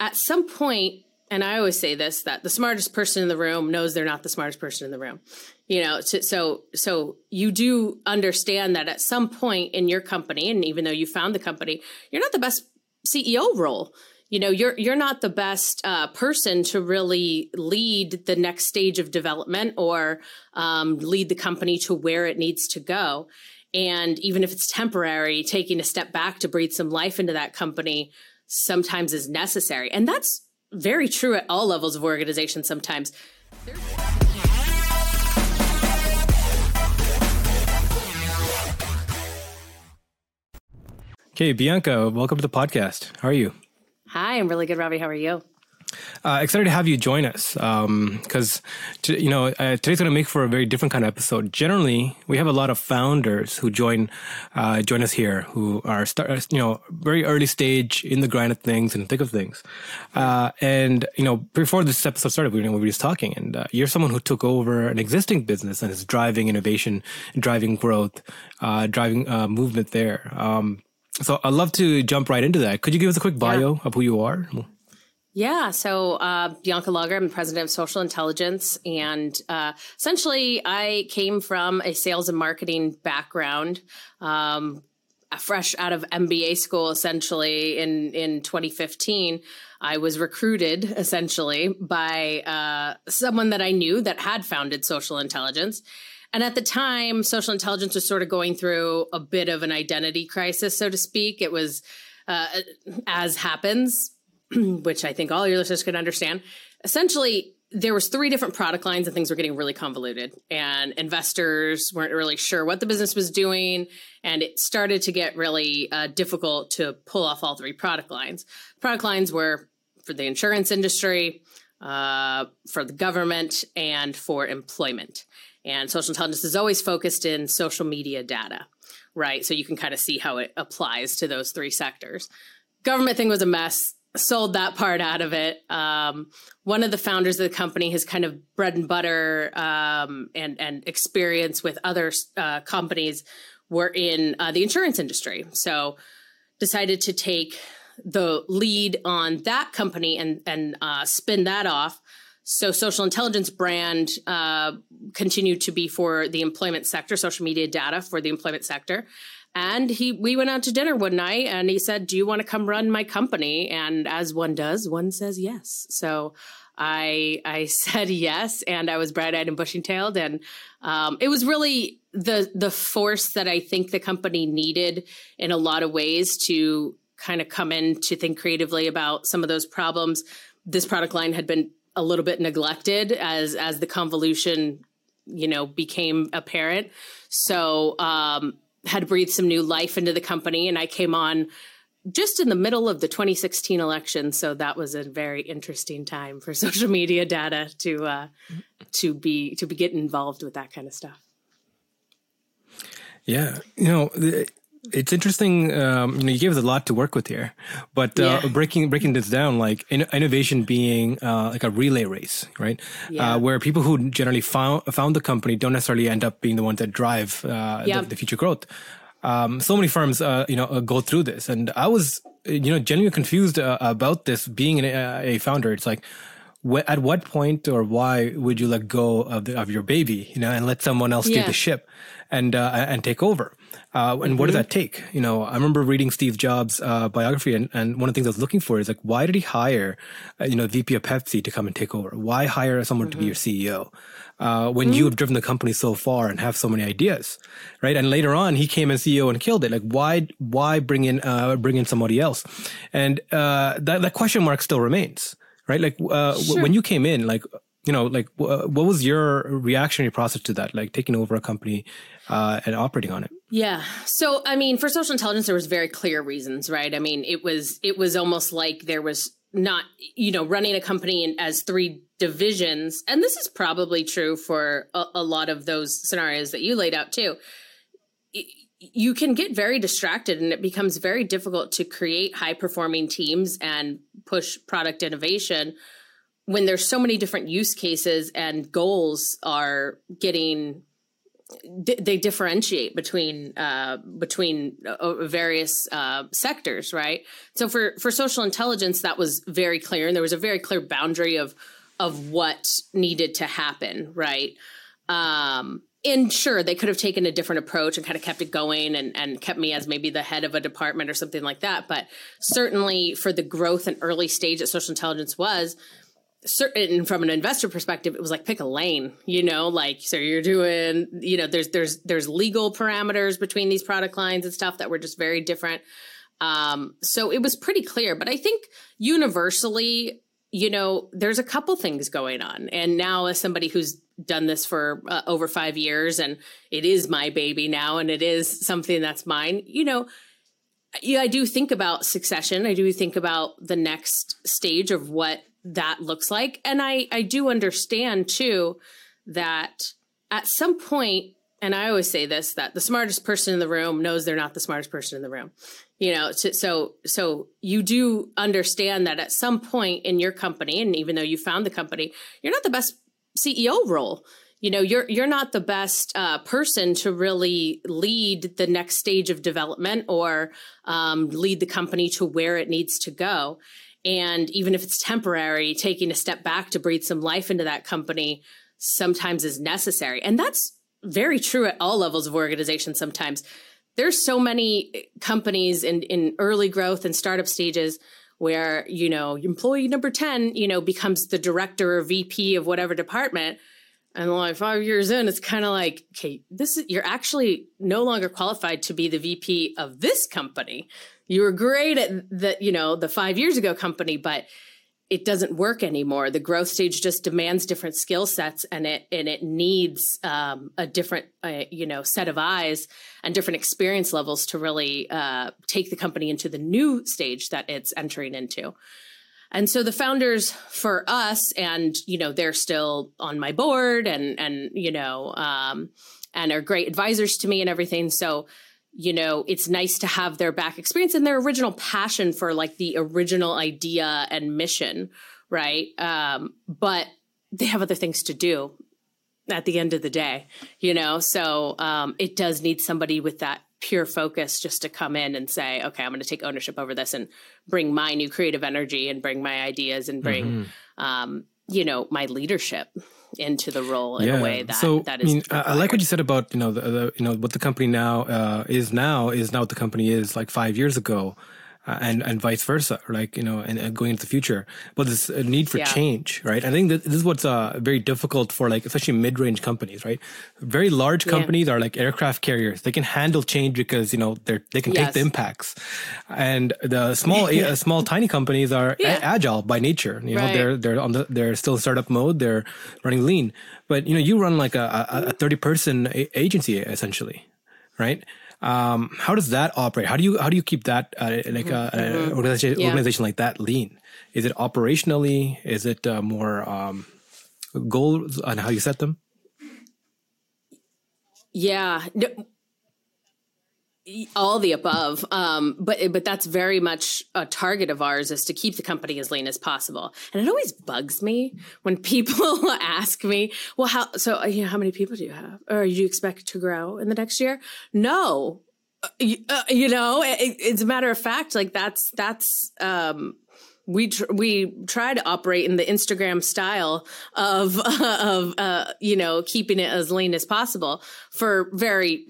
at some point, and I always say this, that the smartest person in the room knows they're not the smartest person in the room. You know, so, so, you do understand that at some point in your company, and even though you found the company, you're not the best CEO role you know you're you're not the best uh, person to really lead the next stage of development or um, lead the company to where it needs to go and even if it's temporary taking a step back to breathe some life into that company sometimes is necessary and that's very true at all levels of organization sometimes Okay, Bianca, welcome to the podcast. How are you? Hi, I'm really good, Robbie. How are you? Uh, excited to have you join us because um, you know uh, today's going to make for a very different kind of episode. Generally, we have a lot of founders who join uh, join us here who are start, you know very early stage in the grind of things and thick of things. Uh, and you know before this episode started, we, you know, we were just talking, and uh, you're someone who took over an existing business and is driving innovation, driving growth, uh, driving movement there. Um, so I'd love to jump right into that. Could you give us a quick bio yeah. of who you are? Yeah, so uh, Bianca Lager, I'm president of Social Intelligence, and uh, essentially, I came from a sales and marketing background, um, fresh out of MBA school. Essentially, in in 2015, I was recruited essentially by uh, someone that I knew that had founded Social Intelligence, and at the time, social intelligence was sort of going through a bit of an identity crisis, so to speak. It was, uh, as happens, which I think all your listeners could understand. Essentially, there was three different product lines and things were getting really convoluted and investors weren't really sure what the business was doing and it started to get really uh, difficult to pull off all three product lines product lines were for the insurance industry uh, for the government and for employment and social intelligence is always focused in social media data, right? So you can kind of see how it applies to those three sectors. Government thing was a mess. Sold that part out of it. Um, one of the founders of the company, his kind of bread and butter um, and and experience with other uh, companies were in uh, the insurance industry. So decided to take the lead on that company and and uh, spin that off so social intelligence brand uh, continued to be for the employment sector, social media data for the employment sector. And he, we went out to dinner one night, and he said, "Do you want to come run my company?" And as one does, one says yes. So I, I said yes, and I was bright-eyed and bushy-tailed, and um, it was really the the force that I think the company needed in a lot of ways to kind of come in to think creatively about some of those problems. This product line had been a little bit neglected as as the convolution you know became apparent so um had breathed some new life into the company and i came on just in the middle of the 2016 election. So that was a very interesting time for social media data to uh to be to be getting involved with that kind of stuff. Yeah. You know it's interesting. Um, you know, you gave us a lot to work with here, but uh, yeah. breaking breaking this down, like in, innovation being uh, like a relay race, right? Uh, yeah. Uh, where people who generally found found the company don't necessarily end up being the ones that drive uh, the, the, future growth. Um, so many firms, uh, you know, go through this, and I was, you know, genuinely confused about this. Being a, a founder, it's like at what point or why would you let go of the, of your baby, you know, and let someone else yeah. take the ship and uh, and take over? Uh, and mm-hmm. what does mm-hmm. that take? You know, I remember reading Steve Jobs' uh, biography, and, and one of the things I was looking for is like, why did he hire, uh, you know, VP of Pepsi to come and take over? Why hire someone mm-hmm. to be your mm-hmm. CEO uh, when mm-hmm. you have driven the company so far and have so many ideas, right? And later on, he came as CEO and killed it. Like, why why bring in uh, bring in somebody else? And that that question mark still remains right? Like uh, sure. when you came in, like you know, like what was your reactionary process to that? Like taking over a company uh, and operating on it. Yeah. So I mean, for social intelligence, there was very clear reasons, right? I mean, it was it was almost like there was not you know running a company in, as three divisions, and this is probably true for a, a lot of those scenarios that you laid out too you can get very distracted and it becomes very difficult to create high performing teams and push product innovation when there's so many different use cases and goals are getting they differentiate between uh, between uh, various uh, sectors, right? So for for social intelligence, that was very clear, and there was a very clear boundary of of what needed to happen, right? Um, and sure, they could have taken a different approach and kind of kept it going and, and kept me as maybe the head of a department or something like that. But certainly for the growth and early stage that social intelligence was, certain from an investor perspective it was like pick a lane you know like so you're doing you know there's there's there's legal parameters between these product lines and stuff that were just very different um so it was pretty clear but i think universally you know there's a couple things going on and now as somebody who's done this for uh, over 5 years and it is my baby now and it is something that's mine you know yeah, I do think about succession. I do think about the next stage of what that looks like. And I, I do understand too that at some point, and I always say this, that the smartest person in the room knows they're not the smartest person in the room. You know, so so you do understand that at some point in your company, and even though you found the company, you're not the best CEO role. You know, you're you're not the best uh, person to really lead the next stage of development or um, lead the company to where it needs to go. And even if it's temporary, taking a step back to breathe some life into that company sometimes is necessary. And that's very true at all levels of organization sometimes. There's so many eh, companies in, in early growth and startup stages where, you know, employee number 10, you know, becomes the director or VP of whatever department. And like five years in, it's kind of like, okay, this is, you're actually no longer qualified to be the VP of this company you were great at the you know the five years ago company but it doesn't work anymore. The growth stage just demands different skill sets and it and it needs um, a different uh, you know set of eyes and different experience levels to really uh, take the company into the new stage that it's entering into. And so the founders for us and you know they're still on my board and and you know um, and are great advisors to me and everything. So you know, it's nice to have their back experience and their original passion for like the original idea and mission, right? Um, but they have other things to do at the end of the day, you know? So um, it does need somebody with that pure focus just to come in and say, okay, I'm going to take ownership over this and bring my new creative energy and bring my ideas and bring, mm-hmm. um, you know, my leadership into the role in yeah. a way that so, that is. I mean, I like what you said about you know the, the you know what the company now uh, is now is not what the company is like five years ago and and vice versa, like you know, and, and, going into the future. But there's a need for yeah. change, right? I think that this is what's uh, very difficult for like especially mid-range companies, right? Very large companies yeah. are like aircraft carriers; they can handle change because you know they're they can yes. take the impacts, and the small yeah. uh, small tiny companies are a- agile by nature. You know, right. they're they're on the they're still startup mode, they're running lean. But you know, you run like a, a, a thirty person a- agency essentially, right? Um, how does that operate? How do you how do you keep that uh, like mm-hmm. uh, mm-hmm. organization yeah. organization like that lean? Is it operationally? Is it uh, more um, goals on how you set them? Yeah. No, all the above um, but but that's very much a target of ours is to keep the company as lean as possible. And it always bugs me when people ask me well how so uh, you know how many people do you have? Or do you expect to grow in the next year? No. Uh, you, uh, you, know it, it's a matter of fact like that's that's um, we tr- we try to operate in the Instagram style of of uh, you know keeping it as lean as possible for very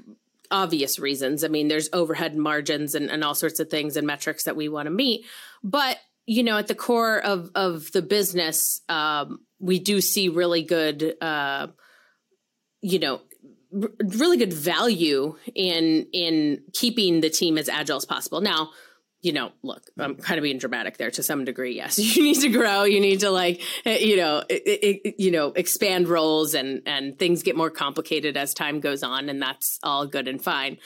obvious reasons. I mean, there's overhead margins and, and all sorts of things and metrics that we want to meet. But, you know, at the core of, of the business, um, we do see really good, uh, you know, r- really good value in in keeping the team as agile as possible. Now, you know, look, I'm kind of being dramatic there to some degree. Yes, you need to grow. You need to like, eh, you know, it, it, you know, expand roles and and things get more complicated as time goes on, and that's all good and fine.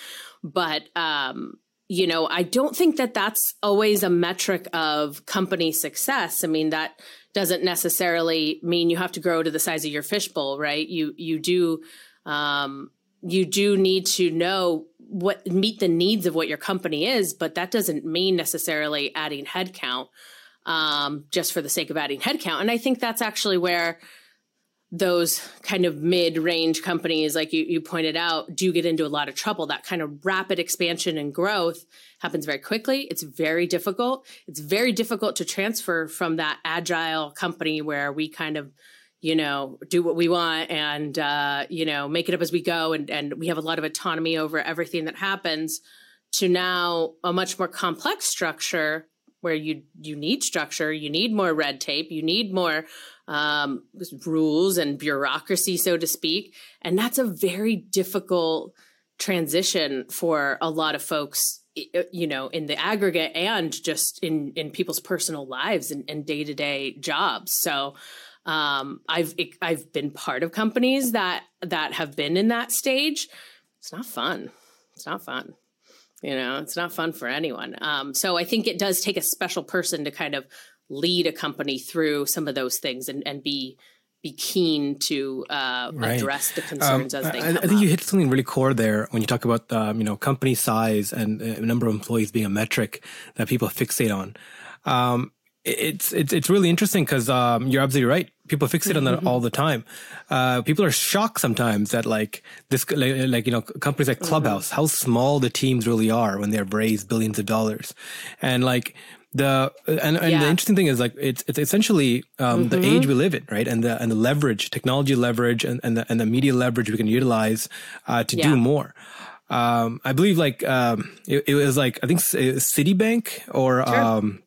But um, you know, I don't think that that's always a metric of company success. I mean, that doesn't necessarily mean you have to grow to the size of your fishbowl, right? You you do um, you do need to know what meet the needs of what your company is, but that doesn't mean necessarily adding headcount um, just for the sake of adding headcount. And I think that's actually where those kind of mid-range companies like you, you pointed out do get into a lot of trouble. That kind of rapid expansion and growth happens very quickly. It's very difficult. It's very difficult to transfer from that agile company where we kind of you know do what we want and uh, you know make it up as we go. And, and we have a lot of autonomy over everything that happens to now a much more complex structure where you you need structure, you need more red tape, you need more um, rules and bureaucracy, so to speak, and that's a very difficult transition for a lot of folks you know in the aggregate and just in in people's personal lives and day to day jobs. So um, i've i've been part of companies that that have been in that stage it's not fun it's not fun you know, it's not fun for anyone. Um, so I think it does take a special person to kind of lead a company through some of those things and, and be be keen to uh, right. address the concerns um, as they I, come I think up. you hit something really core there when you talk about um, you know company size and uh, number of employees being a metric that people fixate on. Um, it's it's it's really interesting because um, you're absolutely right. People fixate on that mm-hmm. all the time. Uh, people are shocked sometimes that like this, like, like you know, companies like Clubhouse, mm-hmm. how small the teams really are when they've raised billions of dollars, and like the and, and yeah. the interesting thing is like it's it's essentially um, mm-hmm. the age we live in, right? And the and the leverage, technology leverage, and and the and the media leverage we can utilize uh, to yeah. do more. Um, I believe like um, it, it, was like I think Citibank or sure. um,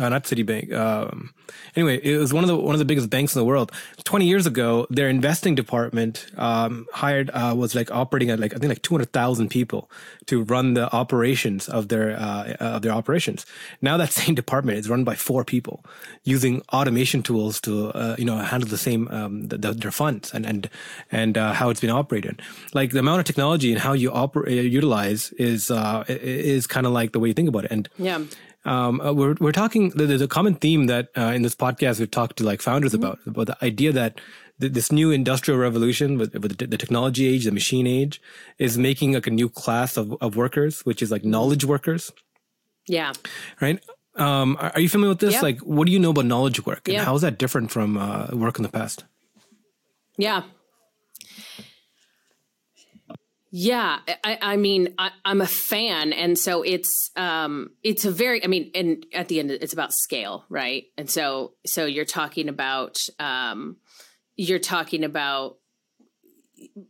uh, not Citibank. Um, anyway, it was one of the one of the biggest banks in the world. Twenty years ago, their investing department um, hired uh, was like operating at like I think like two hundred thousand people to run the operations of their uh, of their operations. Now that same department is run by four people using automation tools to uh, you know handle the same um, the, the, their funds and and and uh, how it's been operated. Like the amount of technology and how you operate utilize is uh, is kind of like the way you think about it. And yeah um, uh, we're we're talking. There's a common theme that uh, in this podcast we've talked to like founders mm-hmm. about about the idea that th- this new industrial revolution with, with the, the, technology age, the machine age, is making like a new class of of workers, which is like mm-hmm. knowledge workers. Yeah. Right. Um, are you familiar with this? Yeah. Like, what do you know about knowledge work, and yeah. how is that different from uh, work in the past? Yeah. Yeah, I, I mean, I, am a fan, and so it's um, it's a very, I mean, and at the end, it's about scale, right? And so, so you're talking about, um, you're talking about,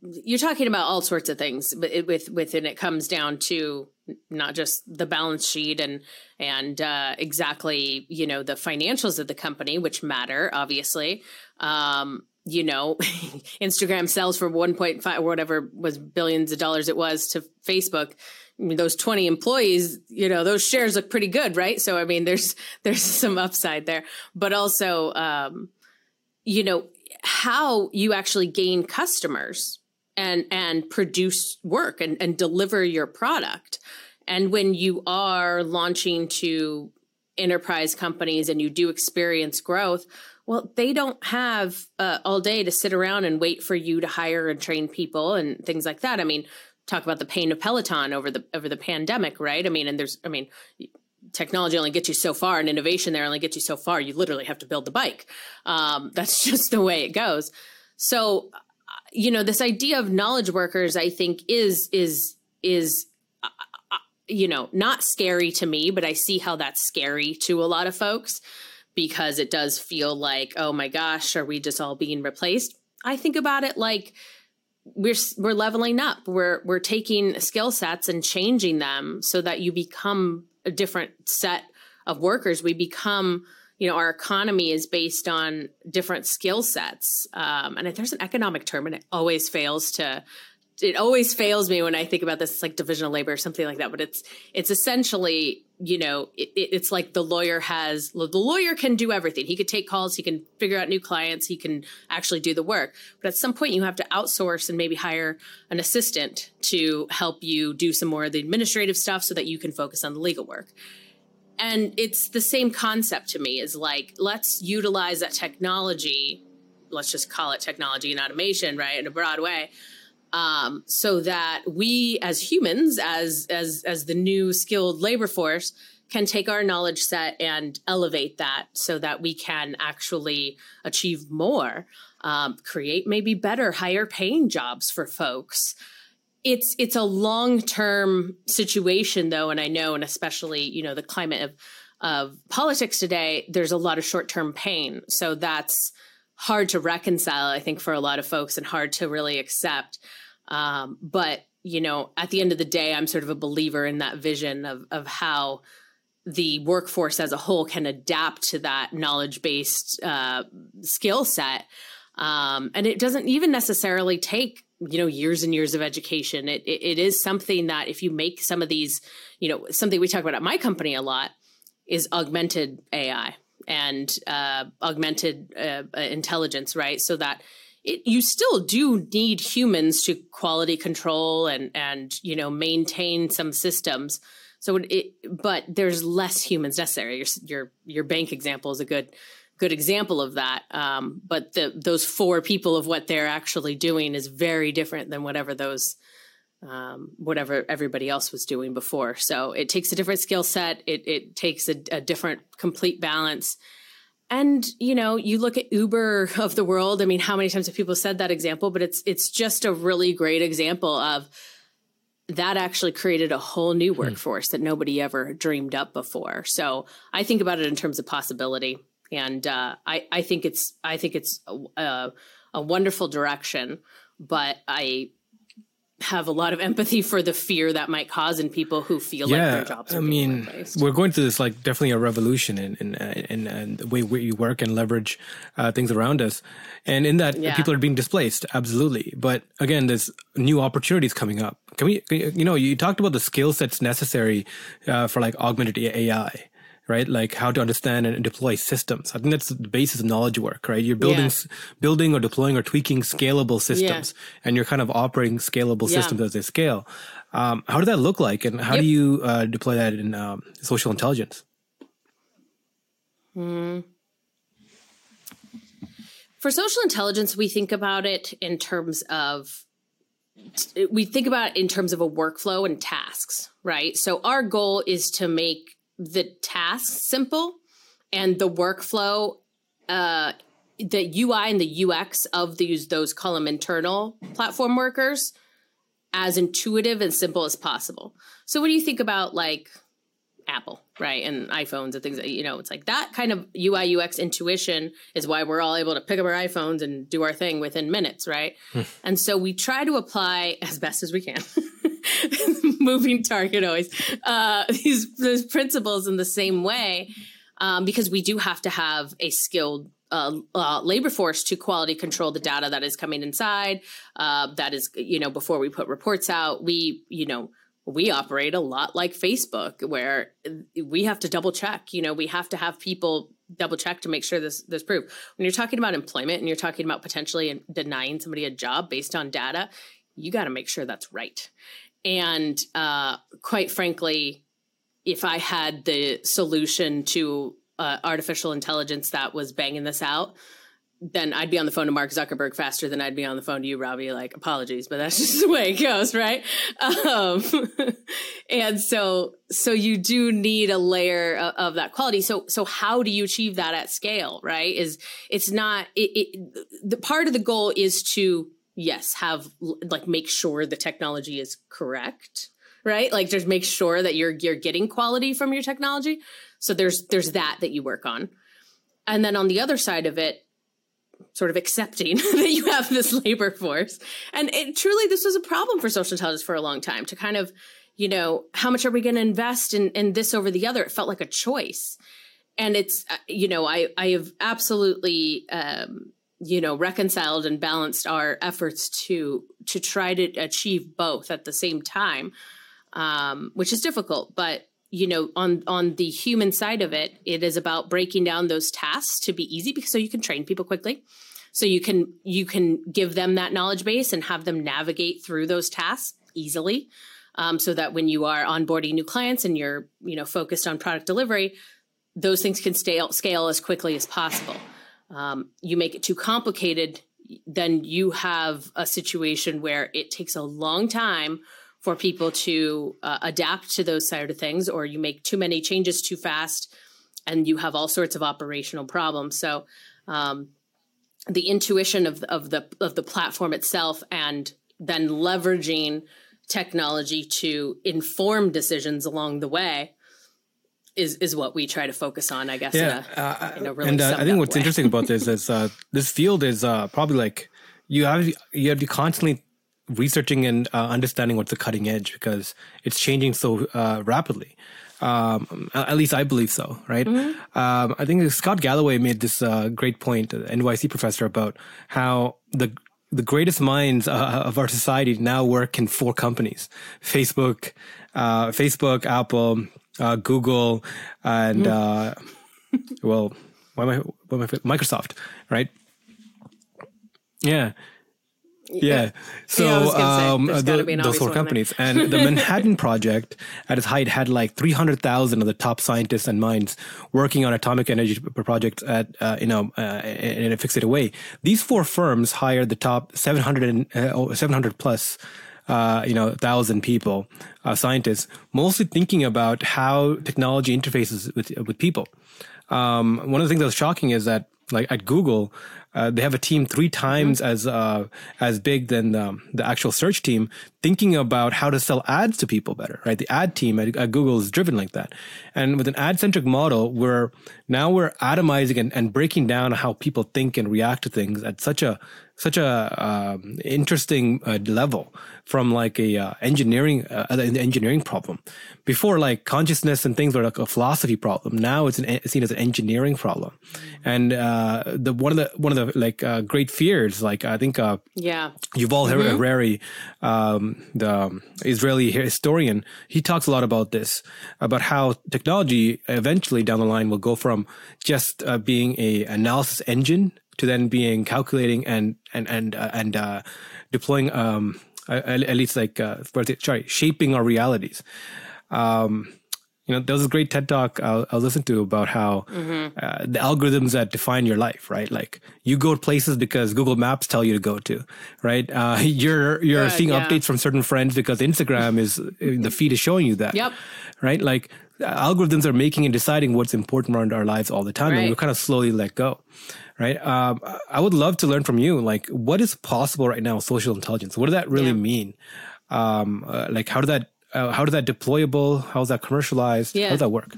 you're talking about all sorts of things, but it, with with and it comes down to not just the balance sheet and and uh, exactly you know the financials of the company, which matter obviously, um, you know, Instagram sells for 1.5 or whatever was billions of dollars it was to Facebook. I mean, those 20 employees, you know, those shares look pretty good, right? So, I mean, there's, there's some upside there, but also, um, you know, how you actually gain customers and, and produce work and, and deliver your product. And when you are launching to enterprise companies and you do experience growth, well, they don't have uh, all day to sit around and wait for you to hire and train people and things like that. I mean, talk about the pain of Peloton over the over the pandemic, right? I mean, and there's, I mean, technology only gets you so far, and innovation there only gets you so far. You literally have to build the bike. Um, that's just the way it goes. So, uh, you know, this idea of knowledge workers, I think, is is is uh, uh, you know not scary to me, but I see how that's scary to a lot of folks because it does feel like, oh my gosh, are we just all being replaced? I think about it like we're we're leveling up. We're we're taking skill sets and changing them so that you become a different set of workers. We become you know our economy is based on different skill sets um, and there's an economic term and it always fails to it always fails me when I think about this. It's like division of labor or something like that. But it's it's essentially, you know, it, it's like the lawyer has the lawyer can do everything. He could take calls, he can figure out new clients, he can actually do the work. But at some point, you have to outsource and maybe hire an assistant to help you do some more of the administrative stuff so that you can focus on the legal work. And it's the same concept to me. Is like let's utilize that technology. Let's just call it technology and automation, right, in a broad way um, so that we as humans, as as as the new skilled labor force, can take our knowledge set and elevate that so that we can actually achieve more, um, create maybe better, higher paying jobs for folks. It's it's a long term situation though, and I know, and especially you know the climate of of politics today, there's a lot of short term pain. So that's hard to reconcile, I think, for a lot of folks, and hard to really accept. Um, but you know, at the end of the day, I'm sort of a believer in that vision of of how the workforce as a whole can adapt to that knowledge based uh, skill set. Um, and it doesn't even necessarily take you know years and years of education. It, it, it is something that if you make some of these, you know, something we talk about at my company a lot is augmented AI and uh, augmented uh, intelligence, right? So that it, you still do need humans to quality control and and you know maintain some systems. So it, but there's less humans necessary. Your your your bank example is a good good example of that. Um, but the those four people of what they're actually doing is very different than whatever those um, whatever everybody else was doing before. So it takes a different skill set. It it takes a, a different complete balance and you know you look at uber of the world. I mean how many times have people said that example? But it's it's just a really great example of that actually created a whole new hmm. workforce that nobody ever dreamed up before. So i think about it in terms of possibility. And uh, I, I think it's i think it's a, a wonderful direction. But i have a lot of empathy for the fear that might cause in people who feel yeah, like their jobs. I mean, we're going through this like definitely a revolution in in, in, in the way we work and leverage uh, things around us, and in that yeah. people are being displaced. Absolutely, but again, there's new opportunities coming up. Can we? You know, you talked about the skill sets necessary uh, for like augmented AI right? Like how to understand and deploy systems. I think that's the basis of knowledge work, right? You're building, yeah. building or deploying or tweaking scalable systems yeah. and you're kind of operating scalable yeah. systems as they scale. Um, how did that look like and how yep. do you uh, deploy that in um, social intelligence? Hmm. For social intelligence, we think about it in terms of we think about it in terms of a workflow and tasks, right? So our goal is to make the tasks simple and the workflow uh, the UI and the UX of these those them internal platform workers as intuitive and simple as possible. So what do you think about like Apple, right? And iPhones and things that, you know, it's like that kind of UI UX intuition is why we're all able to pick up our iPhones and do our thing within minutes, right? Hmm. and so we try to apply as best as we can moving target always uh, these these principles in the same way um, because we do have to have a skilled uh, uh, labor force to quality control the data that is coming inside. Uh, that is, you know, before we put reports out, we, you know, we operate a lot like Facebook, where we have to double check. You know, we have to have people double check to make sure this this proof. When you're talking about employment and you're talking about potentially denying somebody a job based on data, you got to make sure that's right. And uh, quite frankly, if I had the solution to uh, artificial intelligence that was banging this out, then I'd be on the phone to Mark Zuckerberg faster than I'd be on the phone to you, Robbie. Like, apologies, but that's just the way it goes, right? Um, and so, so you do need a layer of, of, that quality. So, so how do you achieve that at scale, right? Is it's not it, it, the part of the goal is to yes have like make sure the technology is correct right? Like just make sure that you're you're getting quality from your technology. So there's there's that that you work on. And then on the other side of it sort of accepting that you have this labor force. And it, truly this was a problem for social intelligence for a long time to kind of you know how much are we going to invest in in this over the other? It felt like a choice. And it's uh, you know i i have absolutely um you know reconciled and balanced our efforts to to try to achieve both at the same time um, which is difficult but you know on on the human side of it it is about breaking down those tasks to be easy because so you can train people quickly. So you can you can give them that knowledge base and have them navigate through those tasks easily um, so that when you are onboarding new clients and you're you know focused on product delivery those things can stay, scale as quickly as possible um, you make it too complicated, then you have a situation where it takes a long time for people to uh, adapt to those side of things, or you make too many changes too fast, and you have all sorts of operational problems. So, um, the intuition of of the of the platform itself, and then leveraging technology to inform decisions along the way is is what we try to focus on, I guess. Yeah, a, uh, you know, really and uh, I think what's way. interesting about this is uh, this field is uh, probably like you have you have to be constantly researching and uh, understanding what's the cutting edge because it's changing so uh, rapidly. Um, at least I believe so, right? Mm-hmm. Um, I think Scott Galloway made this great point, NYC professor, about how the the greatest minds of our society now work in four companies: Facebook, Facebook, Apple, uh, Google, and mm. uh, well, why am I, why am I, Microsoft, right? Yeah. Yeah. So yeah, um, the, those four companies and the Manhattan Project at its height had like 300,000 of the top scientists and minds working on atomic energy projects at, uh, you know, uh, in a fixed way. These four firms hired the top 700, uh, 700 plus uh, you know, thousand people, uh, scientists, mostly thinking about how technology interfaces with with people. Um, one of the things that was shocking is that, like at Google, uh, they have a team three times mm-hmm. as uh, as big than um, the actual search team, thinking about how to sell ads to people better. Right, the ad team at, at Google is driven like that, and with an ad centric model, we're now we're atomizing and, and breaking down how people think and react to things at such a such a um, interesting uh, level from like a uh, engineering uh, an engineering problem. Before, like consciousness and things were like a philosophy problem. Now it's, an, it's seen as an engineering problem, and uh, the one of the one of the like uh, great fears, like I think, uh, yeah, Yuval mm-hmm. Harari, um, the Israeli historian, he talks a lot about this, about how technology eventually down the line will go from just being a analysis engine to then being calculating and and and uh, and uh, deploying um, at, at, least like uh, sorry shaping our realities. Um, you know, there was a great TED talk I'll, I'll to about how mm-hmm. uh, the algorithms that define your life, right? Like you go places because Google Maps tell you to go to, right? Uh, you're you're seeing yeah. updates from certain friends because Instagram is the feed is showing you that, yep. right? Like algorithms are making and deciding what's important around our lives all the time, right. and we're kind of slowly let go right? Um, I would love to learn from you, like what is possible right now with social intelligence? What does that really yeah. mean? Um, uh, like how did that, uh, how did that deployable? How's that commercialized? Yeah. How does that work?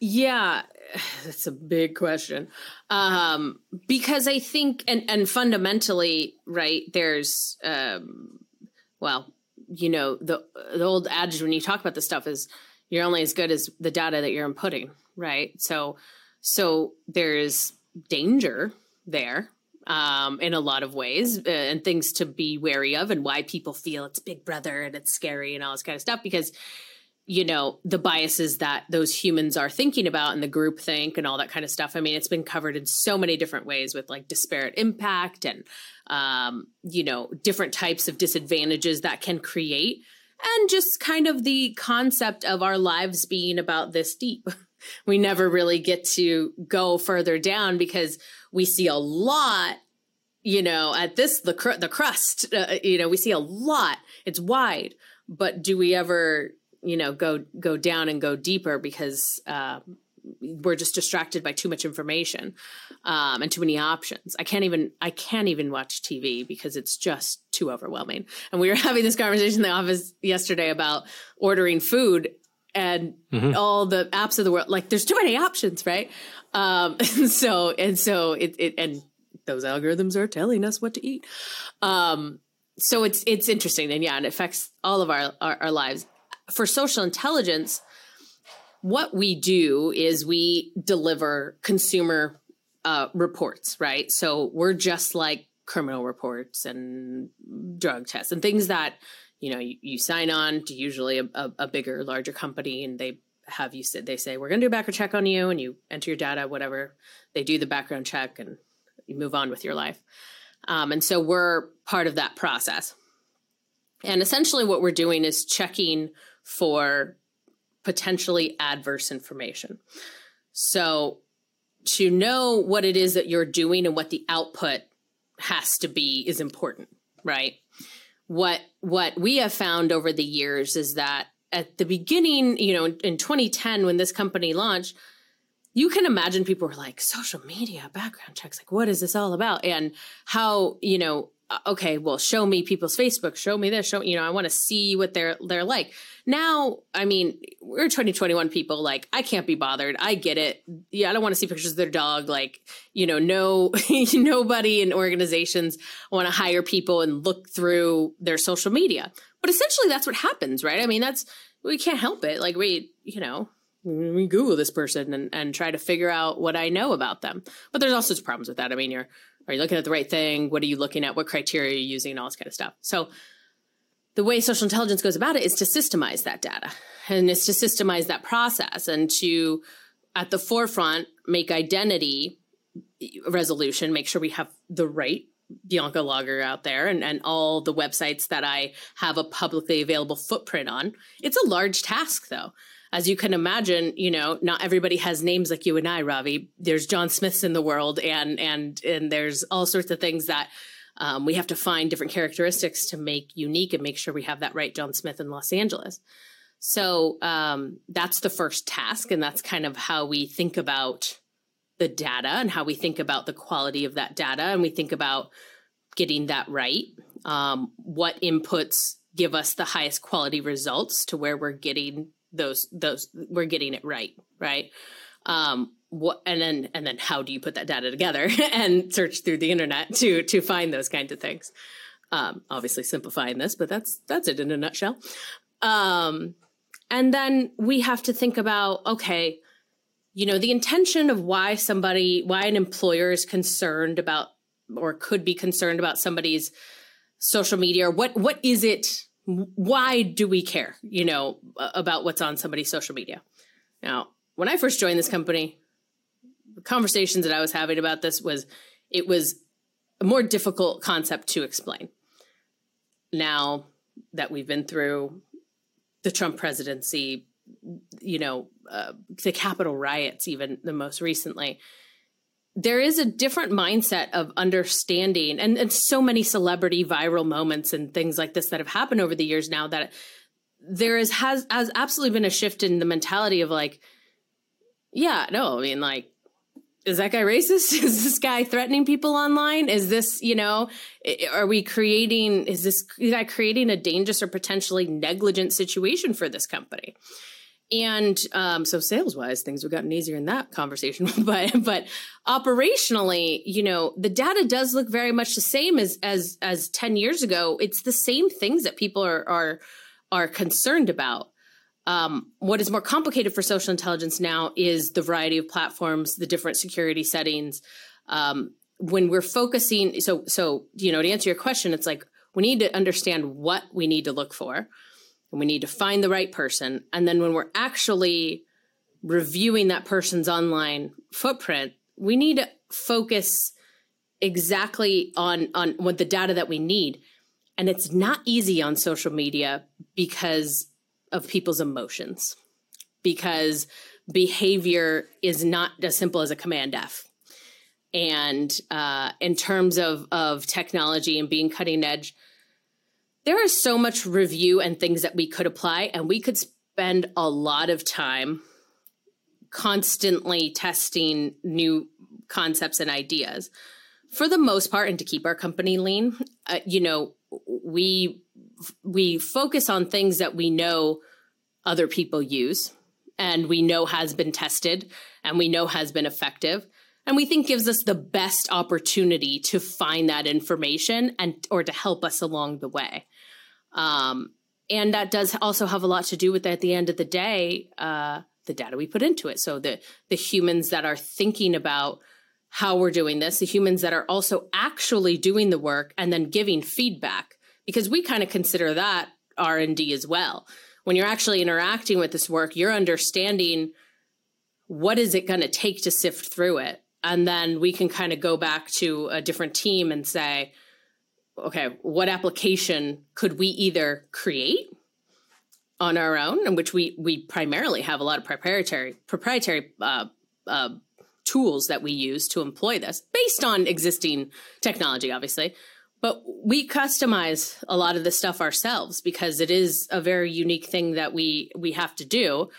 Yeah, that's a big question. Um, because I think, and, and fundamentally, right, there's, um, well, you know, the, the old adage when you talk about this stuff is you're only as good as the data that you're inputting, right? So, so there's danger there um, in a lot of ways uh, and things to be wary of and why people feel it's big brother and it's scary and all this kind of stuff because you know the biases that those humans are thinking about and the group think and all that kind of stuff i mean it's been covered in so many different ways with like disparate impact and um, you know different types of disadvantages that can create and just kind of the concept of our lives being about this deep. We never really get to go further down because we see a lot, you know, at this the cr- the crust, uh, you know, we see a lot. It's wide, but do we ever, you know, go go down and go deeper because uh, we're just distracted by too much information um, and too many options. I can't even I can't even watch TV because it's just too overwhelming. And we were having this conversation in the office yesterday about ordering food and mm-hmm. all the apps of the world. Like there's too many options, right? Um, and so and so it, it and those algorithms are telling us what to eat. Um, so it's it's interesting and yeah, it affects all of our, our, our lives. For social intelligence, what we do is we deliver consumer uh, reports, right? So we're just like criminal reports and drug tests and things that you know you, you sign on to usually a, a, a, bigger, larger company, and they have you said they say we're going to do a background check on you, and you enter your data, whatever. They do the background check, and you move on with your life. Um, and so we're part of that process. And essentially, what we're doing is checking for potentially adverse information. So, to know what it is that you're doing and what the output has to be is important, right? What what we have found over the years is that at the beginning, you know, in, in 2010 when this company launched, you can imagine people were like social media background checks like what is this all about and how you know Uh, okay, well, show me people's Facebook, show me this, show you know, I want to see what they're they're like. Now, I mean, we're 2021 people. Like, I can't be bothered. I get it. Yeah, I don't want to see pictures of their dog. Like, you know, no, nobody in organizations want to hire people and look through their social media. But essentially, that's what happens, right? I mean, that's we can't help it. Like, we, you know, we Google this person and, and try to figure out what I know about them. But there's all sorts of problems with that. I mean, you're are you looking at the right thing? What are you looking at? What criteria are you using? And all this kind of stuff. So the way social intelligence goes about it is to systemize that data and it's to systemize that process and to at the forefront make identity resolution, make sure we have the right Bianca Lager out there and, and all the websites that I have a publicly available footprint on. It's a large task though as you can imagine, you know, not everybody has names like you and I, Ravi. There's John Smiths in the world, and and and there's all sorts of things that um, we have to find different characteristics to make unique and make sure we have that right John Smith in Los Angeles. So um, that's the first task, and that's kind of how we think about the data and how we think about the quality of that data, and we think about getting that right. Um, what inputs give us the highest quality results to where we're getting those those we're getting it right right? Um what and then and then how do you put that data together and search through the internet to to find those kinds of things? Um obviously simplifying this but that's that's it in a nutshell. Um and then we have to think about okay you know the intention of why somebody why an employer is concerned about or could be concerned about somebody's social media or what what is it why do we care, you know, about what's on somebody's social media? Now, when I first joined this company, the conversations that I was having about this was it was a more difficult concept to explain. Now that we've been through the Trump presidency, you know, uh, the Capitol riots, even the most recently, there is a different mindset of understanding and, and so many celebrity viral moments and things like this that have happened over the years now that there is has has absolutely been a shift in the mentality of like yeah no i mean like is that guy racist? Is this guy threatening people online? Is this you know are we creating is this guy creating a dangerous or potentially negligent situation for this company and um, so sales wise things have gotten easier in that conversation but but operationally you know the data does look very much the same as as as 10 years ago. It's the same things that people are are are concerned about. Um, what is more complicated for social intelligence now is the variety of platforms the different security settings. Um, when we're focusing so so you know to answer your question it's like we need to understand what we need to look for and we need to find the right person. And then when we're actually reviewing that person's online footprint, we need to focus exactly on on what the data that we need. And it's not easy on social media because of people's emotions. Because behavior is not as simple as a command F. And uh, in terms of of technology and being cutting edge, there is so much review and things that we could apply, and we could spend a lot of time constantly testing new concepts and ideas. For the most part, and to keep our company lean, uh, you know, we we focus on things that we know other people use and we know has been tested and we know has been effective and we think gives us the best opportunity to find that information and or to help us along the way um, and that does also have a lot to do with at the end of the day, uh, the data we put into it. So the the humans that are thinking about how we're doing this, the humans that are also actually doing the work and then giving feedback, because we kind of consider that R and D as well. When you're actually interacting with this work, you're understanding what is it going to take to sift through it, and then we can kind of go back to a different team and say, okay, what application could we either create on our own, in which we we primarily have a lot of proprietary proprietary uh, uh, tools that we use to employ this based on existing technology, obviously. But we customize a lot of the stuff ourselves because it is a very unique thing that we we have to do.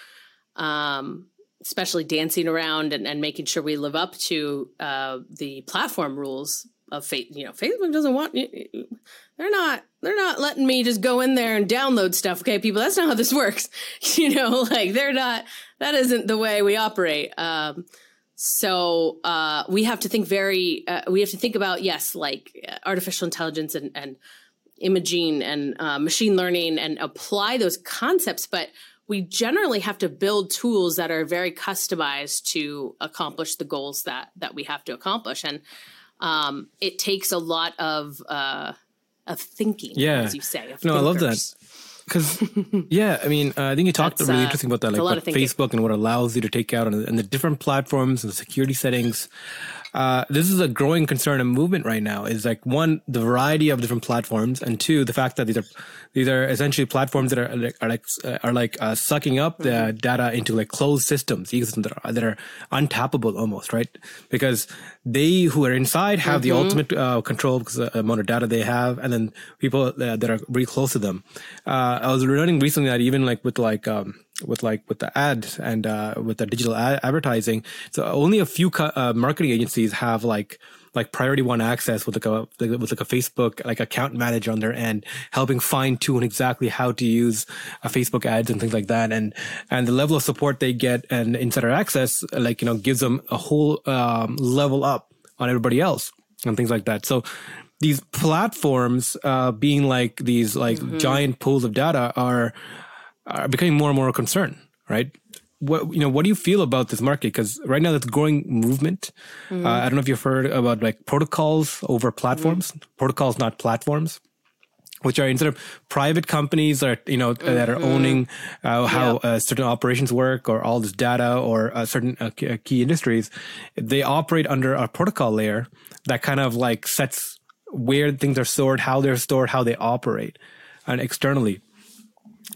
Um, especially dancing around and, and, making sure we live up to uh, the platform rules of faith. You know, Facebook doesn't want you. they're not they're not letting me just go in there and download stuff. Okay, people, that's not how this works. you know, like they're not. That isn't the way we operate. Um, so uh, we have to think very. Uh, we have to think about yes, like artificial intelligence and and imaging and uh, machine learning and apply those concepts, but we generally have to build tools that are very customized to accomplish the goals that that we have to accomplish and um, it takes a lot of uh, of thinking yeah. as you say no thinkers. i love that. because yeah i mean uh, i think you talked really uh, interesting about that like about facebook and what allows you to take out and, and the different platforms and the security settings uh, this is a growing concern and movement right now is like one the variety of different platforms and two the fact that these are these are essentially platforms that are, are like are like uh, sucking up the mm-hmm. data into like closed systems ecosystems that are, that are untappable almost right because they who are inside have mm-hmm. the ultimate uh, control because the amount of data they have and then people uh, that are really close to them uh, i was learning recently that even like with like um, with like with the ads and uh, with the digital ad- advertising. So only a few uh, marketing agencies have like like priority one access with like a with like a Facebook like account manager on their end, helping fine tune exactly how to use a Facebook ads and things like that. And and the level of support they get and insider access like you know gives them a whole um, level up on everybody else and things like that. So these platforms uh, being like these like mm-hmm. giant pools of data are are becoming more and more a concern, right? What you know, what do you feel about this market? Because right now, that's growing movement. Mm-hmm. Uh, I don't know if you've heard about like protocols over platforms, mm-hmm. protocols not platforms which are instead of private companies that are, you know mm-hmm. that are mm-hmm. owning uh, how yeah. uh, certain operations work or all this data or uh, certain uh, uh, key industries, they operate under a protocol layer that kind of like sets where things are stored, how they're stored, how they operate, and externally.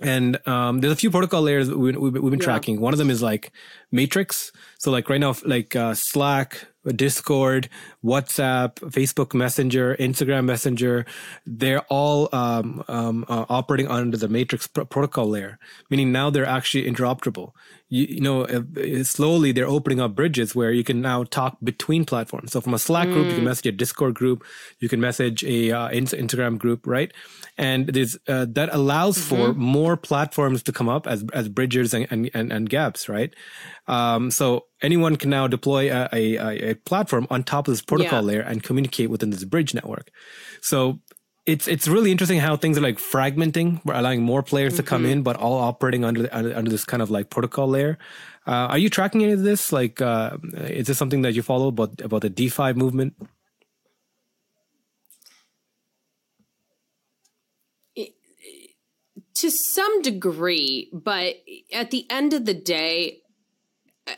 And um, there's a few protocol layers that we, have been yeah. tracking. One of them is like Matrix. So like right now, like uh, Slack, Discord, WhatsApp, Facebook Messenger, Instagram Messenger, they're all um, um, uh, operating under the Matrix pr- protocol layer, meaning now they're actually interoperable. You, you, know, uh, slowly they're opening up bridges where you can now talk between platforms. So from a Slack mm. group, you can mm. message a Discord group, you can message a uh, Instagram group, right? And there's uh, that allows mm-hmm. for more platforms to come up as as bridges and and, and, and gaps, right? Um, so anyone can now deploy a, a, a platform on top of this protocol yeah. layer and communicate within this bridge network. So it's it's really interesting how things are like fragmenting, we're allowing more players mm-hmm. to come mm-hmm. in, but all operating under, the, under, under this kind of like protocol layer. Uh, are you tracking any of this? Like, uh, is this something that you follow about about the DeFi movement? to some degree, but at the end of the day,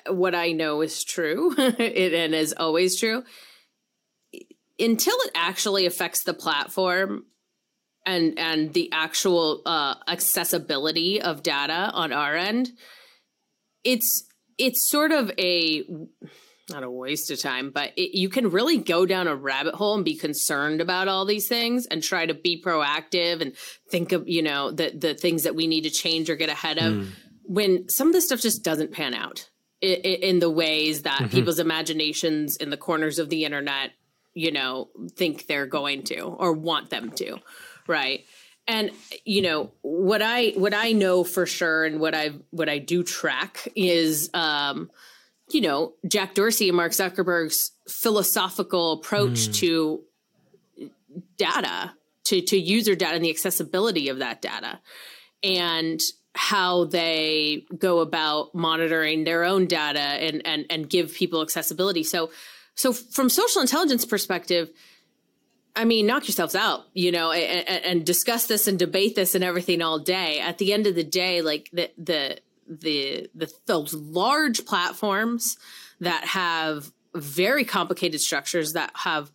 what I know is true and is always true. Until it actually affects the platform and and the actual uh, accessibility of data on our end, it's it's sort of a not a waste of time, but it, you can really go down a rabbit hole and be concerned about all these things and try to be proactive and think of you know the the things that we need to change or get ahead of. Mm. When some of this stuff just doesn't pan out, in, the ways that mm-hmm. people's imaginations in the corners of the internet, you know, think they're going to or want them to, right? And you know what I what I know for sure, and what I what I do track is, um, you know, Jack Dorsey and Mark Zuckerberg's philosophical approach mm. to data, to to user data, and the accessibility of that data, and how they go about monitoring their own data and and and give people accessibility. So so from social intelligence perspective, I mean, knock yourselves out, you know, and, and, discuss this and debate this and everything all day. At the end of the day, like the the the the those large platforms that have very complicated structures that have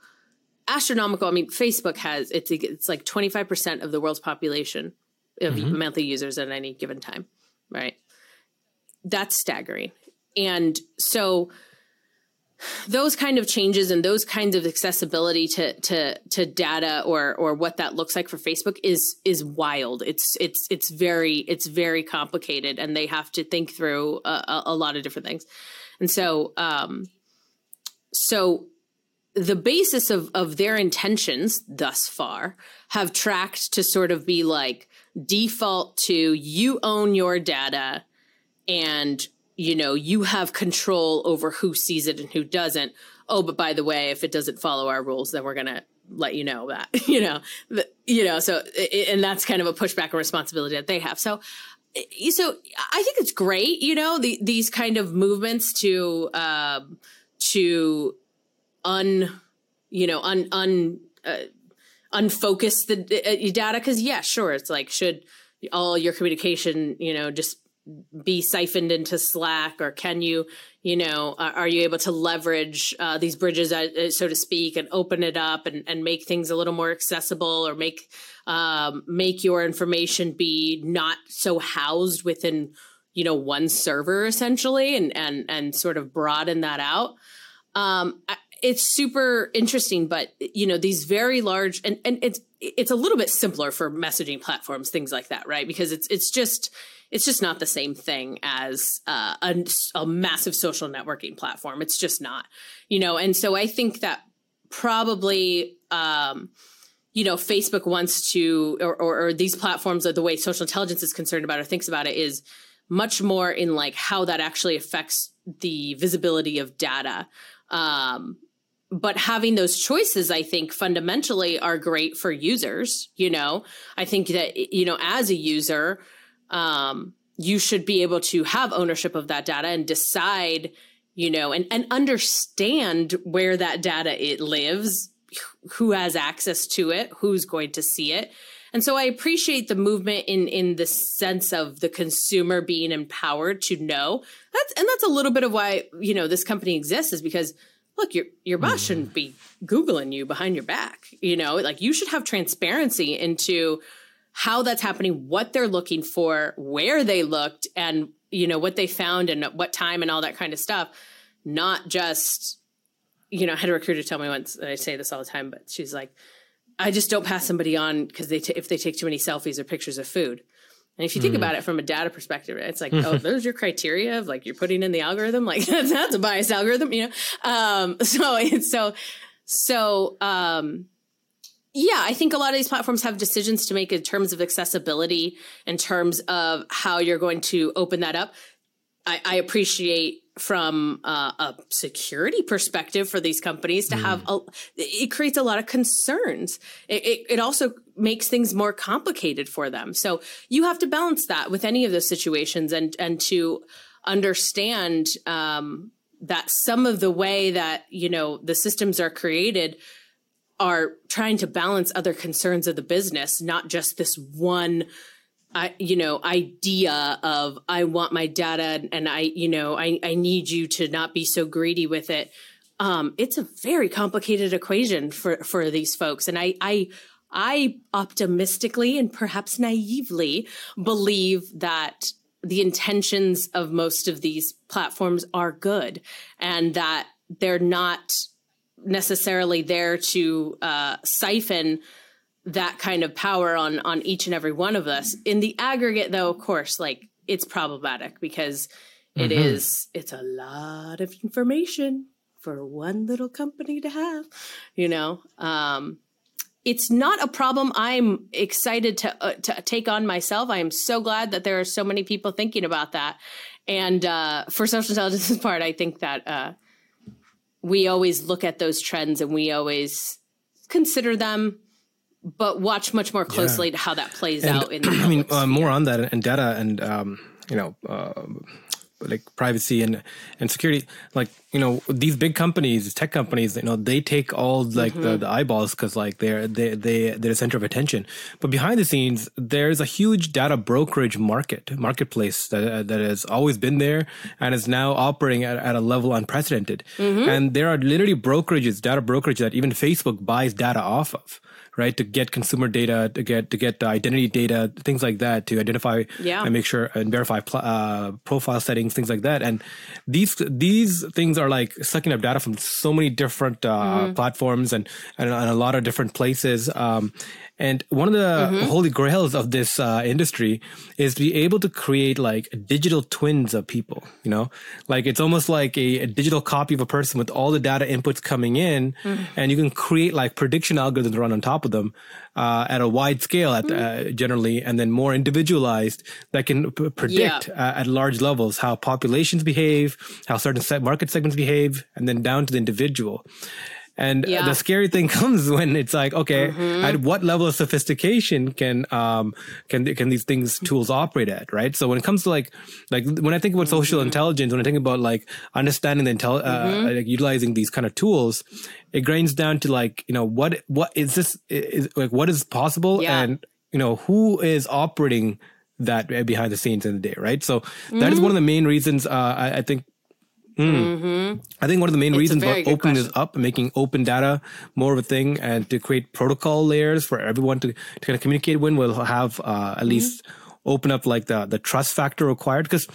astronomical. I mean, Facebook has it's it's like twenty five percent of the world's population of mm-hmm. monthly users at any given time, right? That's staggering. And so those kind of changes and those kinds of accessibility to to to data or or what that looks like for Facebook is is wild. It's it's it's very it's very complicated, and they have to think through a, a lot of different things. And so, um, so the basis of of their intentions thus far have tracked to sort of be like default to you own your data and you know, you have control over who sees it and who doesn't. Oh, but by the way, if it doesn't follow our rules, then we're going to let you know that, you know, the, you know, so, and that's kind of a pushback and responsibility that they have. So, so I think it's great, you know, the, these kind of movements to, um, to un, you know, un, un, uh, unfocus the uh, data. Cause yeah, sure. It's like, should all your communication, you know, just be siphoned into Slack, or can you, you know, are you able to leverage uh, these bridges, uh, so to speak, and open it up and, and make things a little more accessible, or make um, make your information be not so housed within, you know, one server essentially, and and and sort of broaden that out. Um, it's super interesting, but you know, these very large and and it's it's a little bit simpler for messaging platforms, things like that, right? Because it's it's just it's just not the same thing as uh, a, a massive social networking platform. It's just not, you know. And so I think that probably, um, you know, Facebook wants to, or, or, or these platforms, or the way social intelligence is concerned about or thinks about it, is much more in like how that actually affects the visibility of data. Um, but having those choices i think fundamentally are great for users you know i think that you know as a user um, you should be able to have ownership of that data and decide, you know, and, and understand where that data it lives, who has access to it, who's going to see it. And so I appreciate the movement in in the sense of the consumer being empowered to know. That's and that's a little bit of why, you know, this company exists is because look, your your boss mm. shouldn't be googling you behind your back, you know? Like you should have transparency into how that's happening, what they're looking for, where they looked, and you know what they found and what time and all that kind of stuff. Not just, you know, I had a recruiter tell me once. I say this all the time, but she's like, I just don't pass somebody on because they t- if they take too many selfies or pictures of food. And if you think mm. about it from a data perspective, it's like, oh, those are your criteria of like you're putting in the algorithm. Like that's, that's a biased algorithm, you know? Um, so it's so, so, um, yeah, I think a lot of these platforms have decisions to make in terms of accessibility, in terms of how you're going to open that up. I, I appreciate from uh, a security perspective for these companies to mm. have a, it creates a lot of concerns. It, it, it, also makes things more complicated for them. So you have to balance that with any of those situations and and to understand um, that some of the way that you know the systems are created are trying to balance other concerns of the business, not just this one I, you know, idea of I want my data and I, you know, I, I need you to not be so greedy with it. Um, it's a very complicated equation for, for these folks. And I, I, I optimistically and perhaps naively believe that the intentions of most of these platforms are good and that they're not necessarily there to uh, siphon that kind of power on on each and every one of us. In the aggregate, though, of course, like it's problematic because it mm-hmm. is it's a lot of information for one little company to have. You know, um, it's not a problem I'm excited to uh, to take on myself. I am so glad that there are so many people thinking about that. And uh, for social intelligence's part, I think that uh, we always look at those trends and we always consider them but watch much more closely yeah. to how that plays and, out in the I mean uh, more on that and data and um, you know uh, like privacy and and security like you know these big companies tech companies you know they take all like mm-hmm. the, the eyeballs because like they're they, they they're the center of attention but behind the scenes there's a huge data brokerage market marketplace that, that has always been there and is now operating at, at a level unprecedented mm-hmm. and there are literally brokerages data brokerage that even facebook buys data off of right? To get consumer data, to get to get identity data, things like that, to identify yeah. and make sure and verify uh, profile settings, things like that. And these these things are like sucking up data from so many different uh, mm-hmm. platforms and, and, and a lot of different places. Um, and one of the mm-hmm. holy grails of this uh, industry is to be able to create like digital twins of people, you know, like it's almost like a, a digital copy of a person with all the data inputs coming in mm-hmm. and you can create like prediction algorithms run on top of them uh, at a wide scale at, mm-hmm. uh, generally, and then more individualized that can p- predict yeah. Uh, at large levels how populations behave, how certain set market segments behave, and then down to the individual. And yeah. the scary thing comes when it's like, okay, mm-hmm. at what level of sophistication can um can can these things tools operate at, right? So when it comes to like like when I think about social mm-hmm. intelligence, when I think about like understanding the intel, uh, mm-hmm. like utilizing these kind of tools, it grains down to like you know what what is this is like what is possible yeah. and you know who is operating that behind the scenes in the day, right? So that is one of the main reasons uh, I, I think Mm. Mm-hmm. I think one of the main it's reasons about opening question. this up and making open data more of a thing and to create protocol layers for everyone to, to kind of communicate with will have uh, at mm-hmm. least open up like the the trust factor required because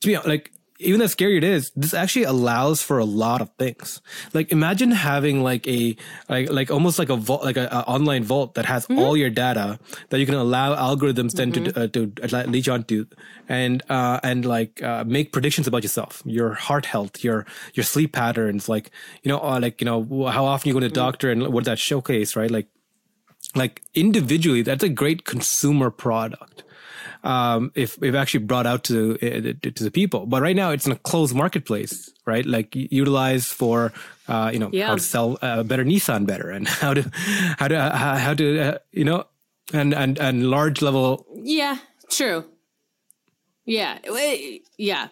to be like even as scary it is, this actually allows for a lot of things. Like imagine having like a like like almost like a vault, like an online vault that has mm-hmm. all your data that you can allow algorithms then mm-hmm. to uh, to leech onto, and uh, and like uh, make predictions about yourself, your heart health, your your sleep patterns, like you know, uh, like you know how often you go to the mm-hmm. doctor and what that showcase, right? Like like individually, that's a great consumer product um, if if actually brought out to uh, to the people. But right now, it's in a closed marketplace, right? Like utilized for uh, you know yeah. how to sell a better Nissan better and how to how to uh, how to uh, you know and and and large level. Yeah, true. Yeah, yeah.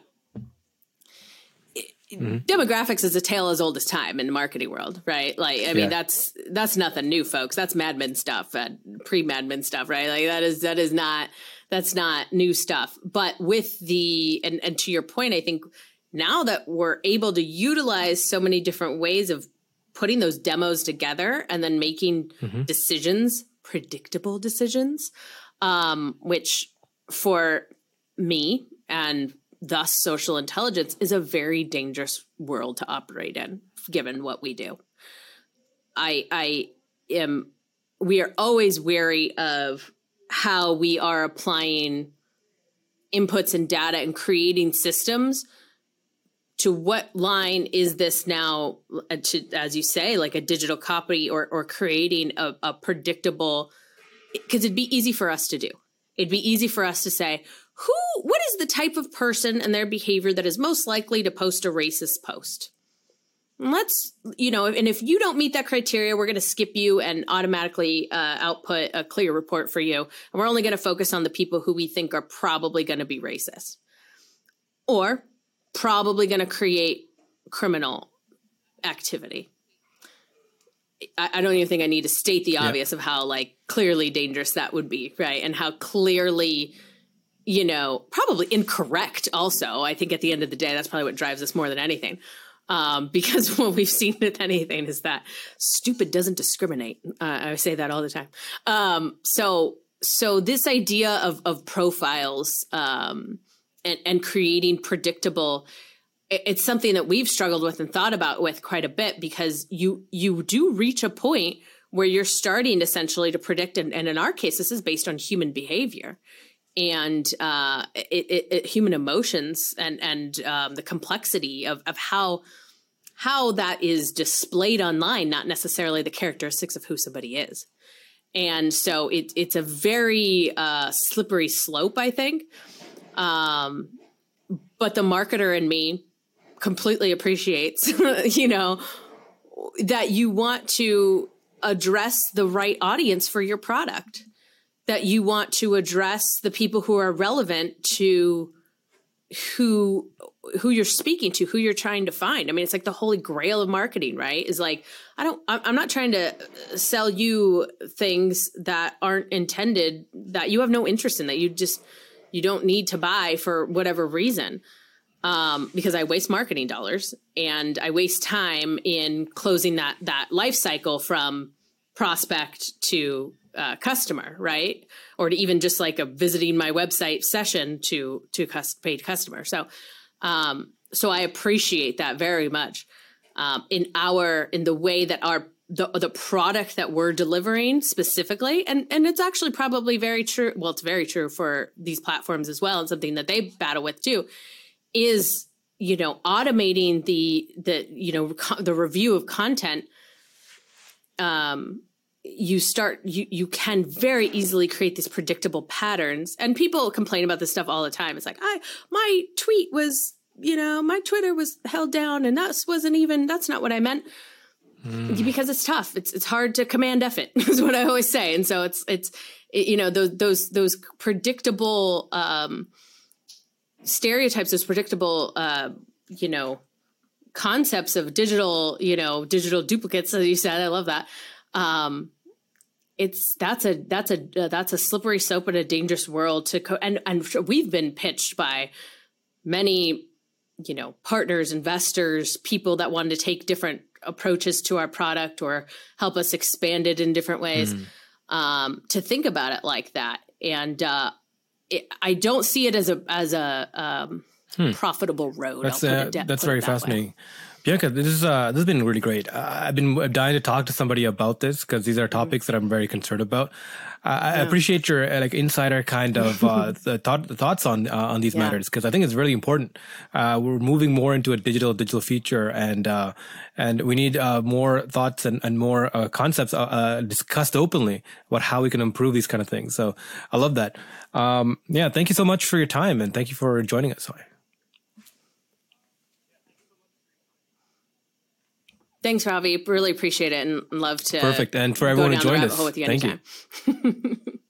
Mm-hmm. demographics is a tale as old as time in the marketing world, right? Like, I mean, yeah. that's that's nothing new, folks. That's Mad Men stuff, uh, pre Mad Men stuff, right? Like that is that is not that's not new stuff. But with the and and to your point, I think now that we're able to utilize so many different ways of putting those demos together and then making mm-hmm. decisions, predictable decisions, um, which for me and thus social intelligence is a very dangerous world to operate in, given what we do. I I am we are always wary of how we are applying inputs and data and creating systems to what line is this now uh, to as you say like a digital copy or or creating a, a predictable because it'd be easy for us to do. It'd be easy for us to say who what is the type of person and their behavior that is most likely to post a racist post let's you know and if you don't meet that criteria we're going to skip you and automatically uh, output a clear report for you. And we're only going to focus on the people who we think are probably going to be racist. Or probably going to create criminal activity. I, I, don't even think i need to state the obvious of how like clearly dangerous that would be right? And how clearly you know probably incorrect also. I think at the end of the day that's probably what drives us more than anything um, because what we've seen with anything is that stupid doesn't discriminate. Uh, I say that all the time. Um, so, so this idea of of profiles um, and and creating predictable it's something that we've struggled with and thought about with quite a bit because you you do reach a point where you're starting essentially to predict and, and in our case this is based on human behavior and uh, it, it, it, human emotions and and um, the complexity of of how how that is displayed online, not necessarily the characteristics of who somebody is. And so it, it's a very uh, slippery slope, I think. Um, but the marketer in me completely appreciates, you know, that you want to address the right audience for your product that you want to address the people who are relevant to who who you're speaking to who you're trying to find. I mean it's like the holy grail of marketing right? Is like i don't i'm not trying to sell you things that aren't intended that you have no interest in that you just you don't need to buy for whatever reason um, because i waste marketing dollars and i waste time in closing that that life cycle from prospect to uh, customer, right? Or to even just like a visiting my website session to to paid customer. So, um, so I appreciate that very much um, in our in the way that our the the product that we're delivering specifically, and and it's actually probably very true. Well, it's very true for these platforms as well, and something that they battle with too, is you know automating the the you know the review of content um you start you you can very easily create these predictable patterns. And people complain about this stuff all the time. It's like i my tweet was you know my twitter was held down and that wasn't even that's not what i meant. Mm. because it's tough. It's it's hard to command effort is what i always say. And so it's it's it, you know those those those predictable um stereotypes those predictable uh you know concepts of digital you know digital duplicates as you said i love that um, it's that's a that's a uh, that's a slippery slope in a dangerous world to co- and and we've been pitched by many you know partners investors people that wanted to take different approaches to our product or help us expand it in different ways mm. um, to think about it like that and uh, it, i don't see it as a as a um, hmm. profitable road that's, uh, that's very fascinating way. Bianca, this is uh, this has been really great. Uh, I've been dying to talk to somebody about this because these are mm-hmm. topics that I'm very concerned about. Uh, yeah. I appreciate your uh, like insider kind of uh, the, thought, the thoughts on uh, on these yeah. matters because I think it's really important. we're moving more into a digital digital future, and and we need more thoughts and, and more concepts discussed openly about how we can improve these kind of things. So I love that. Um, yeah, thank you so much for your time, and thank you for joining us. Thanks, Ravi. Really appreciate it and love to. Perfect. And for everyone who joined us, thank you.